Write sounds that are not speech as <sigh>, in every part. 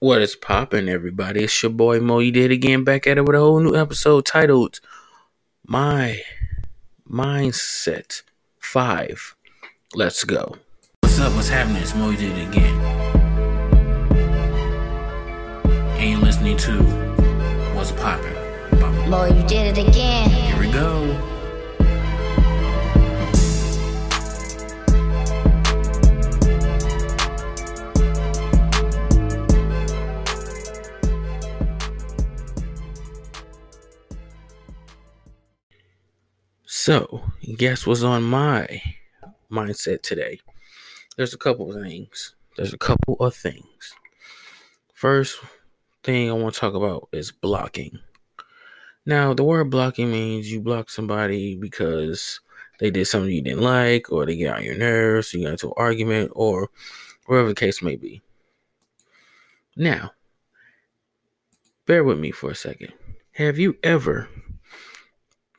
What is poppin', everybody? It's your boy Moe. You did again, back at it with a whole new episode titled "My Mindset 5." Let's go. What's up? What's happening? It's Moe. You did it again, and you're listening to "What's Poppin'." Moe, you did it again. Here we go. So, guess what's on my mindset today? There's a couple of things. There's a couple of things. First thing I want to talk about is blocking. Now, the word blocking means you block somebody because they did something you didn't like, or they get on your nerves, you got into an argument, or whatever the case may be. Now, bear with me for a second. Have you ever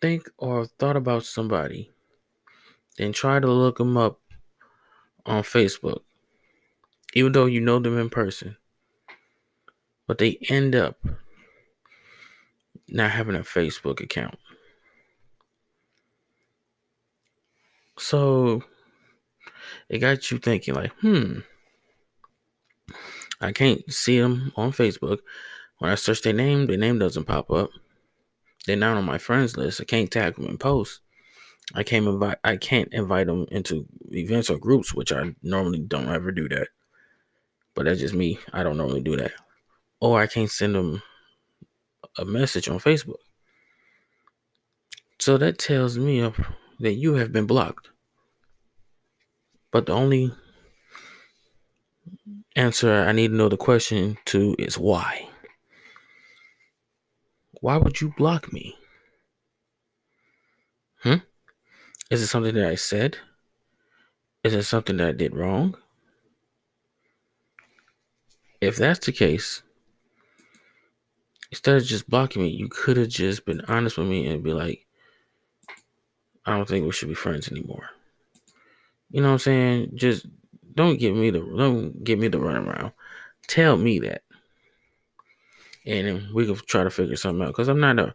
think or thought about somebody, then try to look them up on Facebook, even though you know them in person, but they end up not having a Facebook account. So it got you thinking, like, hmm, I can't see them on Facebook. When I search their name, their name doesn't pop up. They're not on my friends list. I can't tag them in posts. I can't invite. I can't invite them into events or groups, which I normally don't ever do that. But that's just me. I don't normally do that. Or I can't send them a message on Facebook. So that tells me that you have been blocked. But the only answer I need to know the question to is why. Why would you block me? Hmm? Is it something that I said? Is it something that I did wrong? If that's the case, instead of just blocking me, you could have just been honest with me and be like, I don't think we should be friends anymore. You know what I'm saying? Just don't give me the don't give me the runaround. Tell me that. And we can try to figure something out. Because I'm not a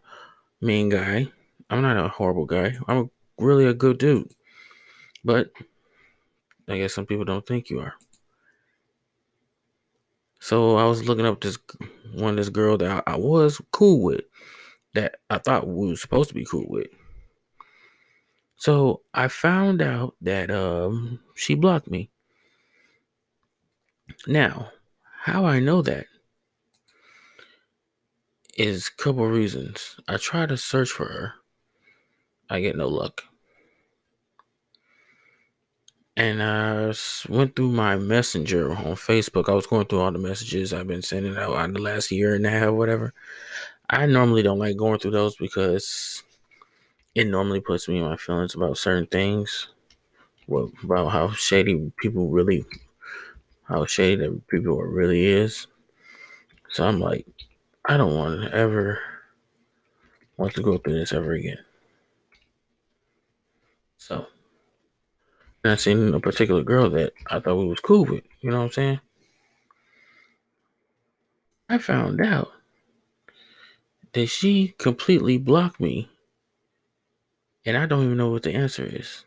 mean guy. I'm not a horrible guy. I'm really a good dude. But I guess some people don't think you are. So I was looking up this one this girl that I, I was cool with, that I thought we were supposed to be cool with. So I found out that um she blocked me. Now, how I know that is a couple reasons. I try to search for her. I get no luck. And I went through my messenger on Facebook. I was going through all the messages I've been sending out on the last year and a half, whatever. I normally don't like going through those because it normally puts me in my feelings about certain things. Well, about how shady people really, how shady that people really is. So I'm like, I don't want to ever want to go through this ever again. So, I seen a particular girl that I thought we was cool with. You know what I'm saying? I found out that she completely blocked me, and I don't even know what the answer is.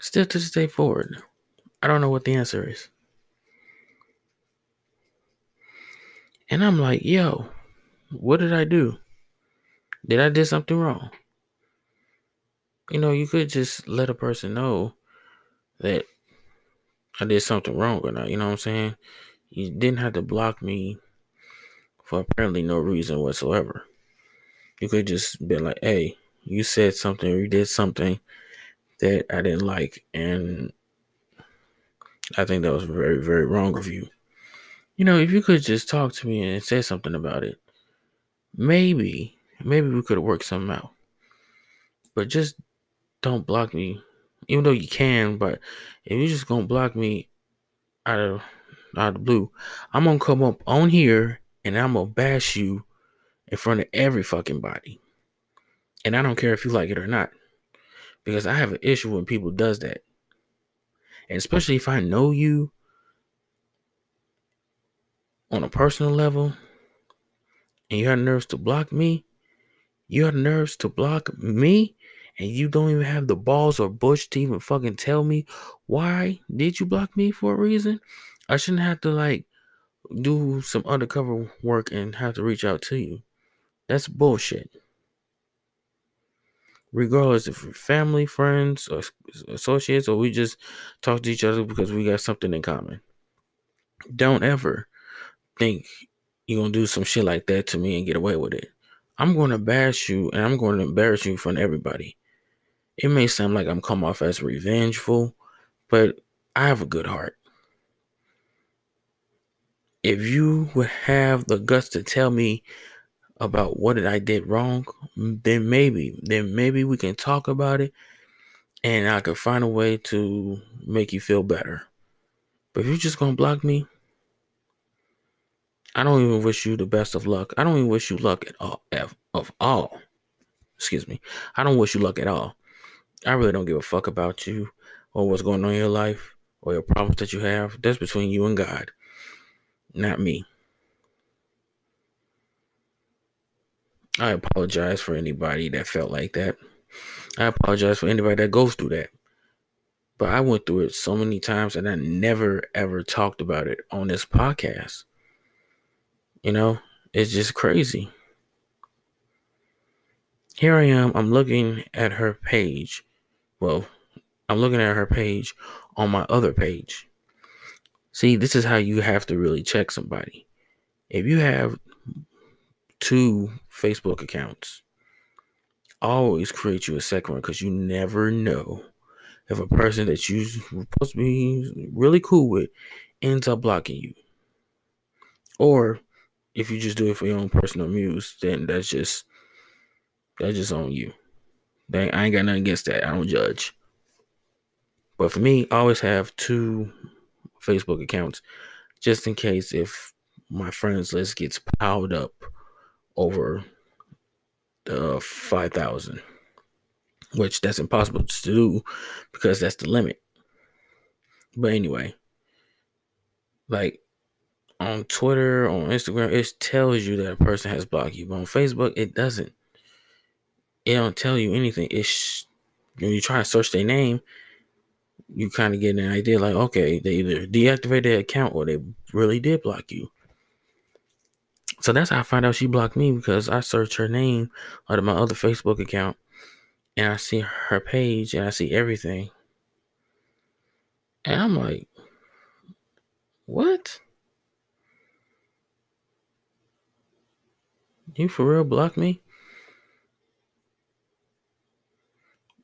Still to this day forward, I don't know what the answer is. And I'm like, yo, what did I do? Did I did something wrong? You know, you could just let a person know that I did something wrong or not. You know what I'm saying? You didn't have to block me for apparently no reason whatsoever. You could just be like, hey, you said something or you did something that I didn't like. And I think that was very, very wrong of you. You know, if you could just talk to me and say something about it, maybe, maybe we could work something out. But just don't block me, even though you can. But if you're just gonna block me out of out of the blue, I'm gonna come up on here and I'm gonna bash you in front of every fucking body. And I don't care if you like it or not, because I have an issue when people does that, and especially if I know you on a personal level and you have nerves to block me, you have nerves to block me, and you don't even have the balls or bush to even fucking tell me why did you block me for a reason? I shouldn't have to like do some undercover work and have to reach out to you. That's bullshit. Regardless if family, friends, or associates, or we just talk to each other because we got something in common. Don't ever think you're gonna do some shit like that to me and get away with it. I'm gonna bash you and I'm gonna embarrass you in front of everybody. It may sound like I'm come off as revengeful, but I have a good heart. If you would have the guts to tell me about what I did wrong, then maybe, then maybe we can talk about it and I could find a way to make you feel better. But if you're just gonna block me, I don't even wish you the best of luck. I don't even wish you luck at all. Of all, excuse me. I don't wish you luck at all. I really don't give a fuck about you or what's going on in your life or your problems that you have. That's between you and God, not me. I apologize for anybody that felt like that. I apologize for anybody that goes through that. But I went through it so many times and I never ever talked about it on this podcast. You know, it's just crazy. Here I am, I'm looking at her page. Well, I'm looking at her page on my other page. See, this is how you have to really check somebody. If you have two Facebook accounts, always create you a second one because you never know if a person that you're supposed to be really cool with ends up blocking you. Or if you just do it for your own personal muse, then that's just that's just on you. I ain't got nothing against that. I don't judge. But for me, I always have two Facebook accounts just in case if my friends list gets piled up over the 5,000, which that's impossible to do because that's the limit. But anyway, like on Twitter, on Instagram, it tells you that a person has blocked you. But on Facebook, it doesn't. It don't tell you anything. It's when you try to search their name, you kind of get an idea like, okay, they either deactivated their account or they really did block you. So that's how I find out she blocked me because I search her name out of my other Facebook account and I see her page and I see everything. And I'm like, what? You for real blocked me?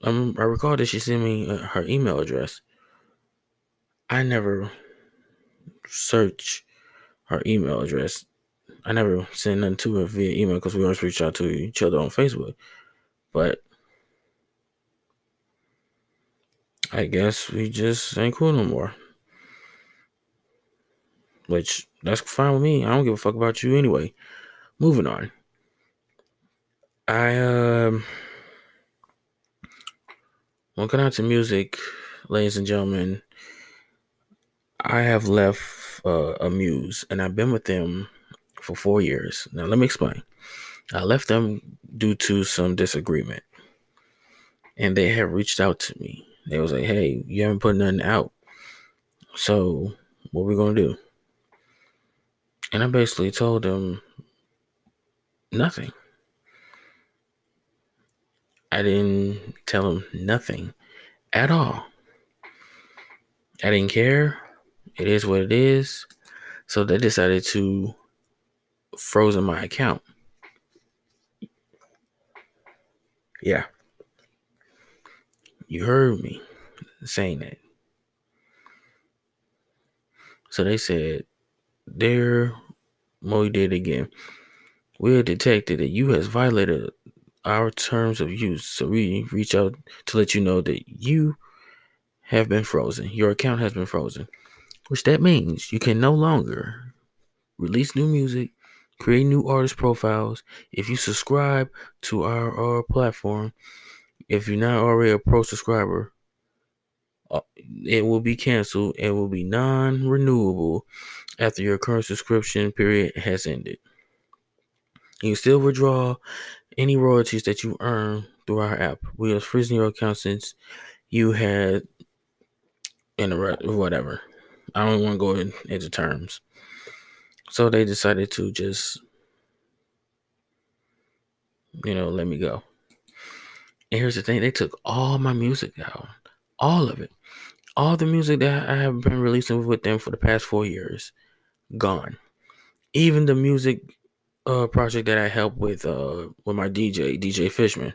Um, I recall that she sent me uh, her email address. I never search her email address. I never send nothing to her via email because we always reach out to each other on Facebook. But I guess we just ain't cool no more. Which that's fine with me. I don't give a fuck about you anyway. Moving on. I um looking out to music, ladies and gentlemen. I have left uh, Amuse, and I've been with them for four years. Now, let me explain. I left them due to some disagreement, and they have reached out to me. They was like, "Hey, you haven't put nothing out, so what we gonna do?" And I basically told them nothing. I didn't tell them nothing at all. I didn't care. It is what it is. So they decided to frozen my account. Yeah. You heard me saying that. So they said, there, Moe did again. We have detected that you has violated our terms of use. So we reach out to let you know that you have been frozen. Your account has been frozen. Which that means you can no longer release new music, create new artist profiles. If you subscribe to our, our platform, if you're not already a pro subscriber, uh, it will be canceled and will be non-renewable after your current subscription period has ended. You can still withdraw any royalties that you earn through our app. We are freezing your account since you had in whatever. I don't want to go into terms. So they decided to just, you know, let me go. And here's the thing they took all my music out, all of it. All the music that I have been releasing with them for the past four years, gone. Even the music uh, project that I helped with uh, with my DJ, DJ Fishman,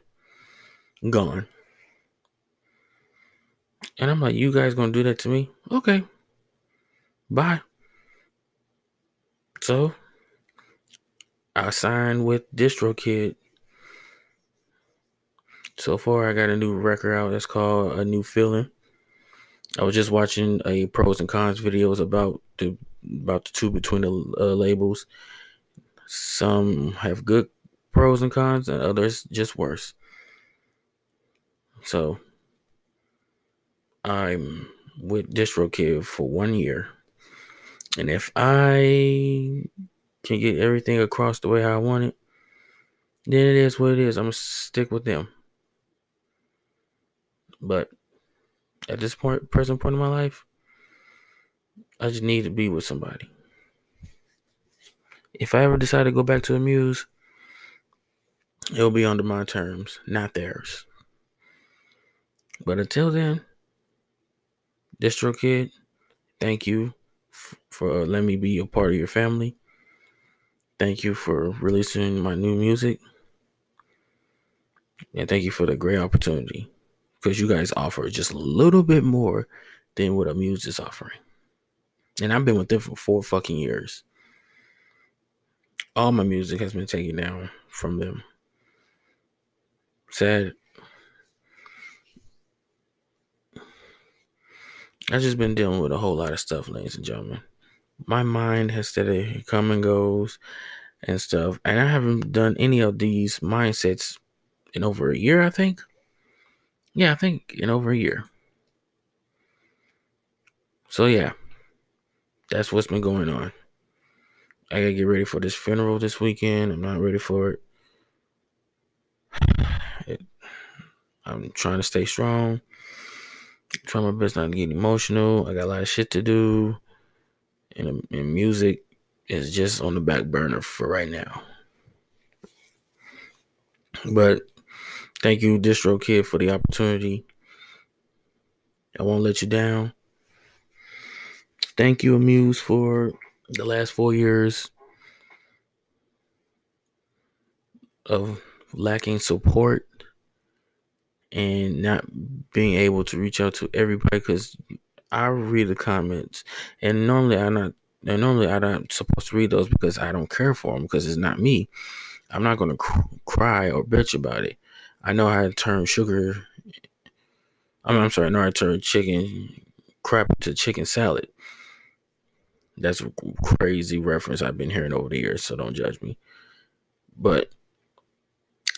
gone. And I'm like, you guys gonna do that to me? Okay. Bye. So I signed with DistroKid. So far, I got a new record out. It's called A New Feeling. I was just watching a pros and cons videos about the about the two between the uh, labels. Some have good pros and cons, and others just worse. So I'm with DistroKid for one year. And if I can get everything across the way I want it, then it is what it is. I'm gonna stick with them. But at this point, present point in my life, I just need to be with somebody. If I ever decide to go back to Amuse, it'll be under my terms, not theirs. But until then, DistroKid, thank you for uh, letting me be a part of your family. Thank you for releasing my new music. And thank you for the great opportunity. Because you guys offer just a little bit more than what Amuse is offering. And I've been with them for four fucking years. All my music has been taken down from them. Sad. I've just been dealing with a whole lot of stuff, ladies and gentlemen. My mind has steady come and goes and stuff. And I haven't done any of these mindsets in over a year, I think. Yeah, I think in over a year. So yeah. That's what's been going on. I gotta get ready for this funeral this weekend. I'm not ready for it. <sighs> it I'm trying to stay strong try my best not to get emotional. I got a lot of shit to do, and, and music is just on the back burner for right now. But thank you, DistroKid, for the opportunity. I won't let you down. Thank you, Amuse, for the last four years of lacking support and not being able to reach out to everybody because I read the comments and normally I'm not and normally I'm not supposed to read those because I don't care for them because it's not me. I'm not gonna cr- cry or bitch about it. I know how to turn sugar. I mean, I'm sorry. I know how to turn chicken crap into chicken salad. That's a crazy reference I've been hearing over the years, so don't judge me. But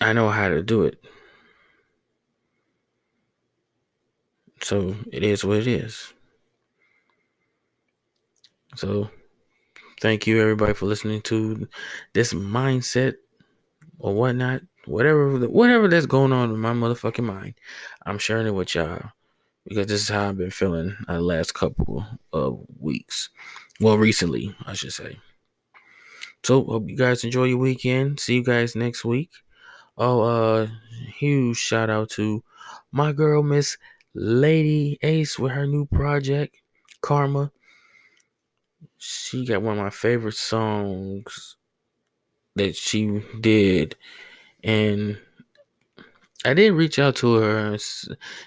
I know how to do it. So it is what it is. So thank you everybody for listening to this mindset or whatnot. Whatever whatever that's going on in my motherfucking mind. I'm sharing it with y'all. Because this is how I've been feeling the last couple of weeks. Well, recently, I should say. So hope you guys enjoy your weekend. See you guys next week. Oh, uh huge shout out to my girl Miss Lady Ace with her new project, Karma. She got one of my favorite songs that she did. And I did reach out to her and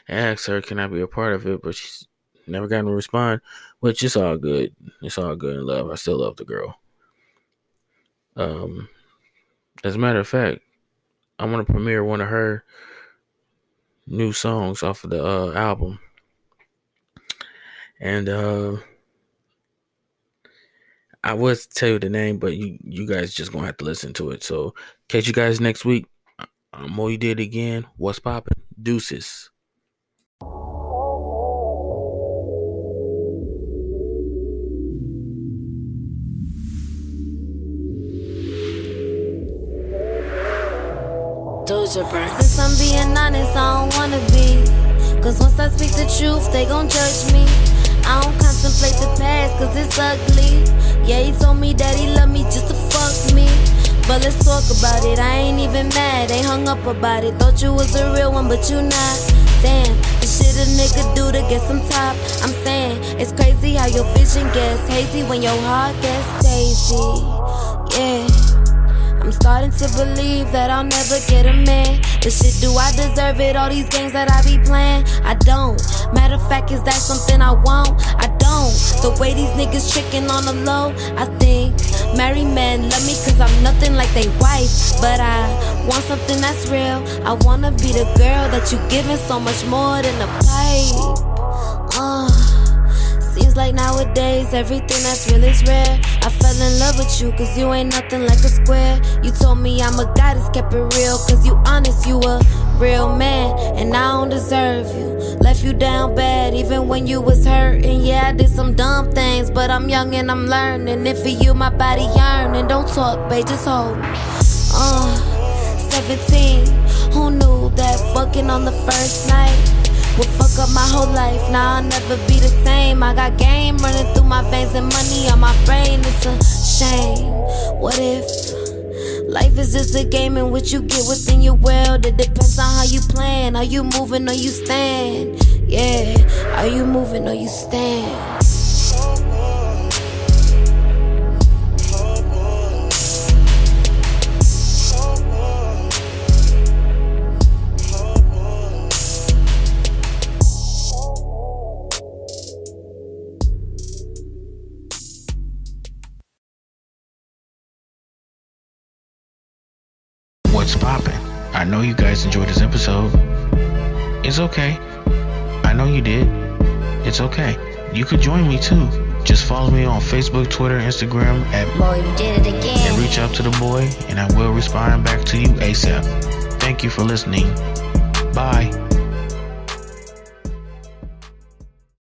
ask her, can I be a part of it? But she's never gotten a response, which is all good. It's all good in love. I still love the girl. Um, as a matter of fact, I want to premiere one of her new songs off of the uh, album. And uh, I was tell you the name, but you you guys just gonna have to listen to it. So catch you guys next week. I'm Moe did again. What's poppin'? Deuces. Since I'm being honest, I don't wanna be. Cause once I speak the truth, they gon' judge me. I don't contemplate the past, cause it's ugly. Yeah, he told me that he loved me just but let's talk about it, I ain't even mad, they hung up about it. Thought you was a real one, but you not. Damn, the shit a nigga do to get some top. I'm saying, it's crazy how your vision gets hazy when your heart gets daisy. Yeah. I'm starting to believe that I'll never get a man. But shit, do I deserve it? All these games that I be playing, I don't. Matter of fact, is that something I want? I don't. The way these niggas tricking on the low, I think married men love me cause I'm nothing like they wife. But I want something that's real. I wanna be the girl that you giving so much more than a pipe. Uh. Seems like nowadays everything that's real is rare. I fell in love with you cause you ain't nothing like a square. You told me I'm a goddess, kept it real cause you honest, you a real man. And I don't deserve you. Left you down bad even when you was hurting. Yeah, I did some dumb things, but I'm young and I'm learning. If for you my body yearning, don't talk, babe, just hold me. Uh, 17, who knew that fucking on the first night? Will fuck up my whole life, now I'll never be the same. I got game running through my veins and money on my brain, it's a shame. What if life is just a game in which you get within your world? It depends on how you plan. Are you moving or you stand? Yeah, are you moving or you stand? What's poppin'? I know you guys enjoyed this episode. It's okay. I know you did. It's okay. You could join me too. Just follow me on Facebook, Twitter, Instagram at Boy, you did it again. and reach out to the boy, and I will respond back to you ASAP. Thank you for listening. Bye.